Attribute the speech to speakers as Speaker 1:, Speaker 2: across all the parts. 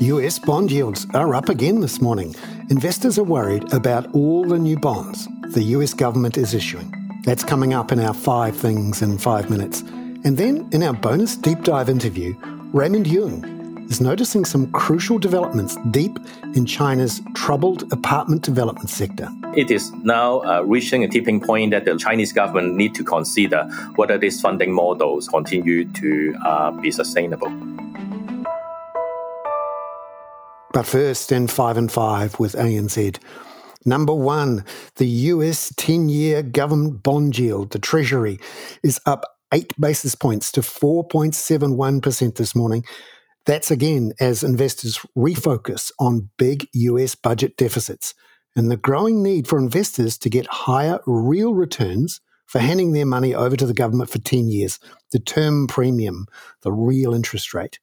Speaker 1: US bond yields are up again this morning. Investors are worried about all the new bonds the US government is issuing. That's coming up in our five things in five minutes. And then in our bonus deep dive interview, Raymond Yeung is noticing some crucial developments deep in China's troubled apartment development sector.
Speaker 2: It is now uh, reaching a tipping point that the Chinese government need to consider whether these funding models continue to uh, be sustainable.
Speaker 1: But first, in 5 and 5 with ANZ. Number one, the US 10 year government bond yield, the Treasury, is up eight basis points to 4.71% this morning. That's again as investors refocus on big US budget deficits and the growing need for investors to get higher real returns for handing their money over to the government for 10 years, the term premium, the real interest rate.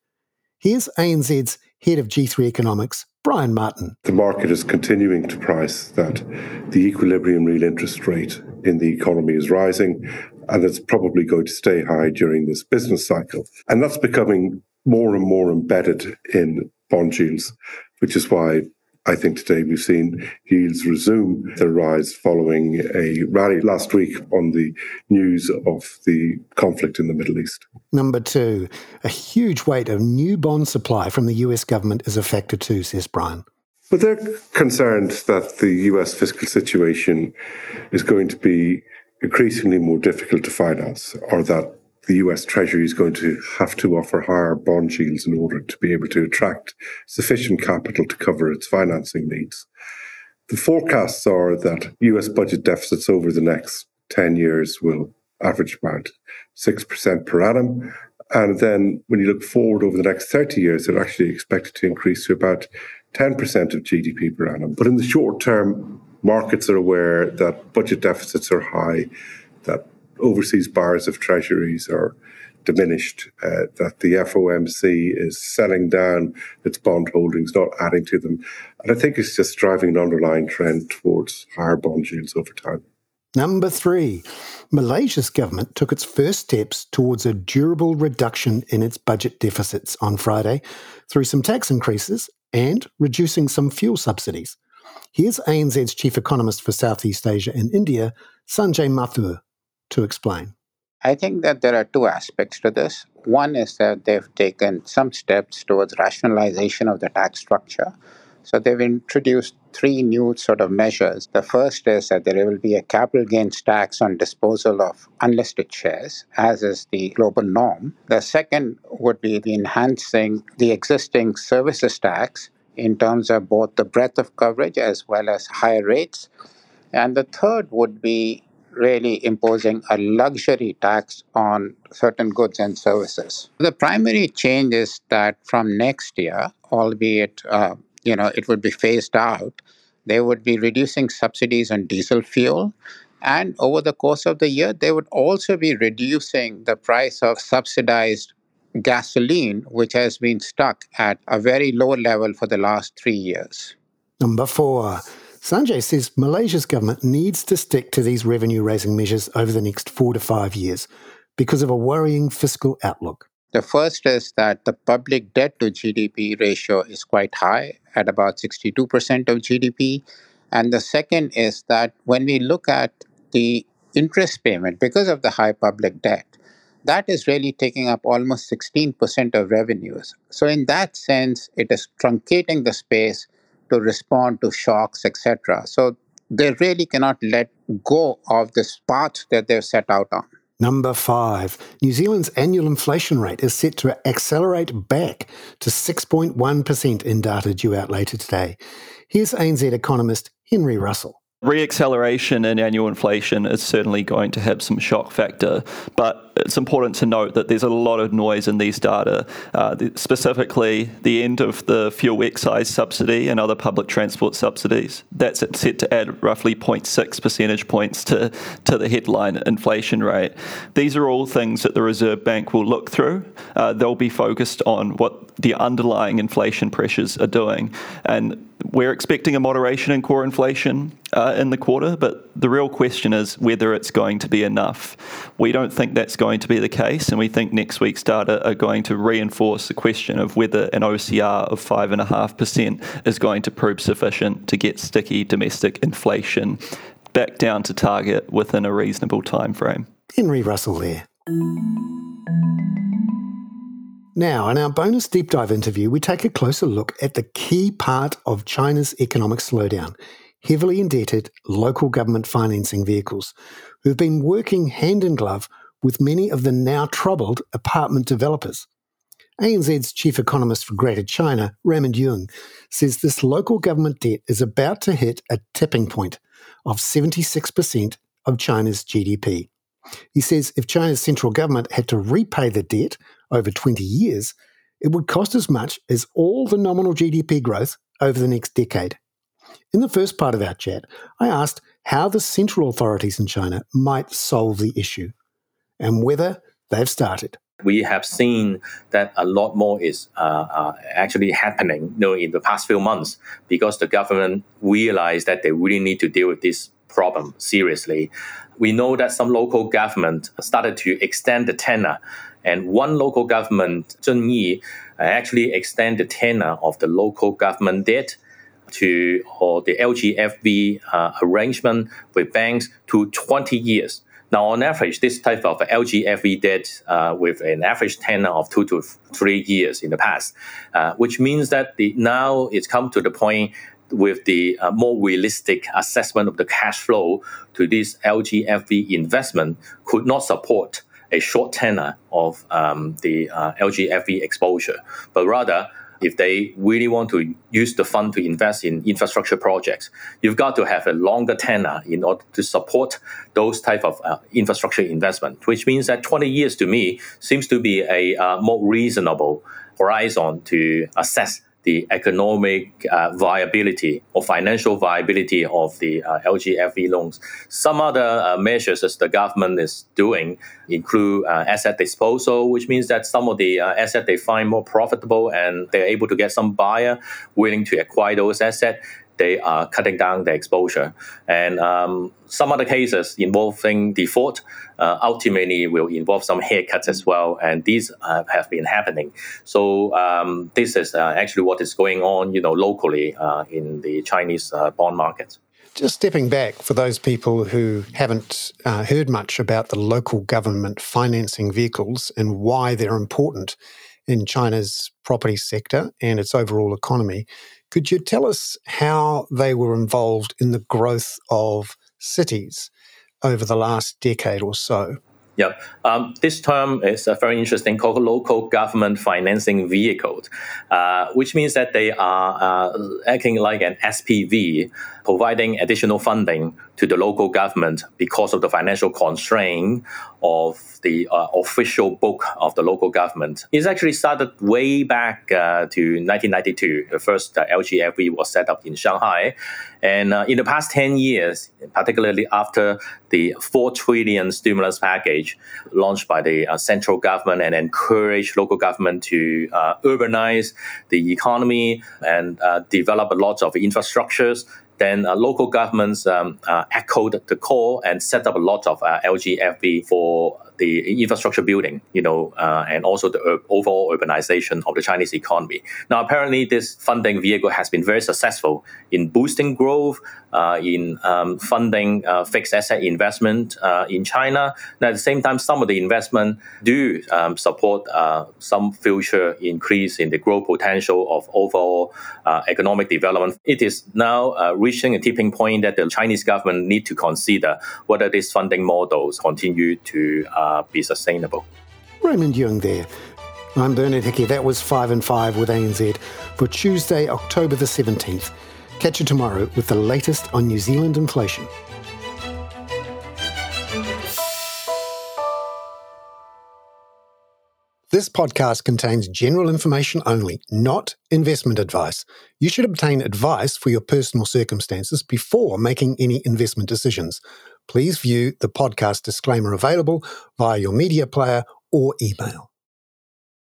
Speaker 1: Here's ANZ's head of G3 Economics, Brian Martin.
Speaker 3: The market is continuing to price that the equilibrium real interest rate in the economy is rising and it's probably going to stay high during this business cycle. And that's becoming more and more embedded in bond yields, which is why I think today we've seen yields resume their rise following a rally last week on the news of the conflict in the Middle East.
Speaker 1: Number two, a huge weight of new bond supply from the US government is a factor too, says Brian.
Speaker 3: But they're concerned that the US fiscal situation is going to be increasingly more difficult to finance, or that the US Treasury is going to have to offer higher bond yields in order to be able to attract sufficient capital to cover its financing needs. The forecasts are that US budget deficits over the next 10 years will average about 6% per annum. And then when you look forward over the next 30 years, they're actually expected to increase to about 10% of GDP per annum. But in the short term, markets are aware that budget deficits are high, that overseas buyers of treasuries are diminished, uh, that the FOMC is selling down its bond holdings, not adding to them. And I think it's just driving an underlying trend towards higher bond yields over time.
Speaker 1: Number three, Malaysia's government took its first steps towards a durable reduction in its budget deficits on Friday through some tax increases and reducing some fuel subsidies. Here's ANZ's chief economist for Southeast Asia and India, Sanjay Mathur, to explain?
Speaker 4: I think that there are two aspects to this. One is that they've taken some steps towards rationalization of the tax structure. So they've introduced three new sort of measures. The first is that there will be a capital gains tax on disposal of unlisted shares, as is the global norm. The second would be the enhancing the existing services tax in terms of both the breadth of coverage as well as higher rates. And the third would be really imposing a luxury tax on certain goods and services. The primary change is that from next year, albeit uh, you know it would be phased out, they would be reducing subsidies on diesel fuel. And over the course of the year, they would also be reducing the price of subsidized gasoline, which has been stuck at a very low level for the last three years.
Speaker 1: Number four. Sanjay says Malaysia's government needs to stick to these revenue raising measures over the next four to five years because of a worrying fiscal outlook.
Speaker 4: The first is that the public debt to GDP ratio is quite high at about 62% of GDP. And the second is that when we look at the interest payment, because of the high public debt, that is really taking up almost 16% of revenues. So, in that sense, it is truncating the space to respond to shocks, etc. So they really cannot let go of this path that they've set out on.
Speaker 1: Number five, New Zealand's annual inflation rate is set to accelerate back to 6.1% in data due out later today. Here's ANZ economist Henry Russell.
Speaker 5: Reacceleration in annual inflation is certainly going to have some shock factor, but it's important to note that there's a lot of noise in these data, uh, specifically the end of the fuel excise subsidy and other public transport subsidies. That's set to add roughly 0.6 percentage points to, to the headline inflation rate. These are all things that the Reserve Bank will look through. Uh, they'll be focused on what the underlying inflation pressures are doing. And we're expecting a moderation in core inflation uh, in the quarter, but the real question is whether it's going to be enough. We don't think that's going to be the case, and we think next week's data are going to reinforce the question of whether an OCR of 5.5% is going to prove sufficient to get sticky domestic inflation back down to target within a reasonable time frame.
Speaker 1: Henry Russell there. Now, in our bonus deep dive interview, we take a closer look at the key part of China's economic slowdown heavily indebted local government financing vehicles, who've been working hand in glove with many of the now troubled apartment developers. ANZ's chief economist for Greater China, Raymond Yeung, says this local government debt is about to hit a tipping point of 76% of China's GDP. He says if China's central government had to repay the debt over 20 years, it would cost as much as all the nominal GDP growth over the next decade. In the first part of our chat, I asked how the central authorities in China might solve the issue and whether they've started.
Speaker 2: We have seen that a lot more is uh, uh, actually happening you know, in the past few months because the government realized that they really need to deal with this problem seriously. We know that some local government started to extend the tenor and one local government, Zunyi, uh, actually extended the tenor of the local government debt to or the LGFV uh, arrangement with banks to 20 years. Now, on average, this type of LGFV debt uh, with an average tenor of two to three years in the past, uh, which means that the, now it's come to the point with the uh, more realistic assessment of the cash flow to this LGFV investment could not support a short tenor of um, the uh, LGFV exposure, but rather if they really want to use the fund to invest in infrastructure projects, you've got to have a longer tenor in order to support those type of uh, infrastructure investment. Which means that 20 years to me seems to be a uh, more reasonable horizon to assess the economic uh, viability or financial viability of the uh, LGFV loans. Some other uh, measures as the government is doing include uh, asset disposal, which means that some of the uh, they find more profitable and they're able to get some buyer willing to acquire those assets they are cutting down the exposure. And um, some other cases involving default uh, ultimately will involve some haircuts as well. And these uh, have been happening. So um, this is uh, actually what is going on, you know, locally uh, in the Chinese uh, bond market.
Speaker 1: Just stepping back for those people who haven't uh, heard much about the local government financing vehicles and why they're important in China's property sector and its overall economy. Could you tell us how they were involved in the growth of cities over the last decade or so?
Speaker 2: Yeah, um, this term is uh, very interesting called local government financing vehicles, uh, which means that they are uh, acting like an SPV, providing additional funding to the local government because of the financial constraint of the uh, official book of the local government. It's actually started way back uh, to 1992. The first uh, LGFV was set up in Shanghai. And uh, in the past 10 years, particularly after the 4 trillion stimulus package launched by the uh, central government and encouraged local government to uh, urbanize the economy and develop lots of infrastructures, then uh, local governments um, uh, echoed the call and set up a lot of uh, LGFV for the infrastructure building, you know, uh, and also the overall urbanization of the Chinese economy. Now, apparently, this funding vehicle has been very successful in boosting growth, uh, in um, funding uh, fixed asset investment uh, in China. And at the same time, some of the investment do um, support uh, some future increase in the growth potential of overall uh, economic development. It is now reaching a tipping point that the Chinese government need to consider whether these funding models continue to uh, be sustainable.
Speaker 1: Raymond Yeung there. I'm Bernard Hickey. That was 5 and 5 with ANZ for Tuesday, October the 17th. Catch you tomorrow with the latest on New Zealand inflation. This podcast contains general information only, not investment advice. You should obtain advice for your personal circumstances before making any investment decisions please view the podcast disclaimer available via your media player or email.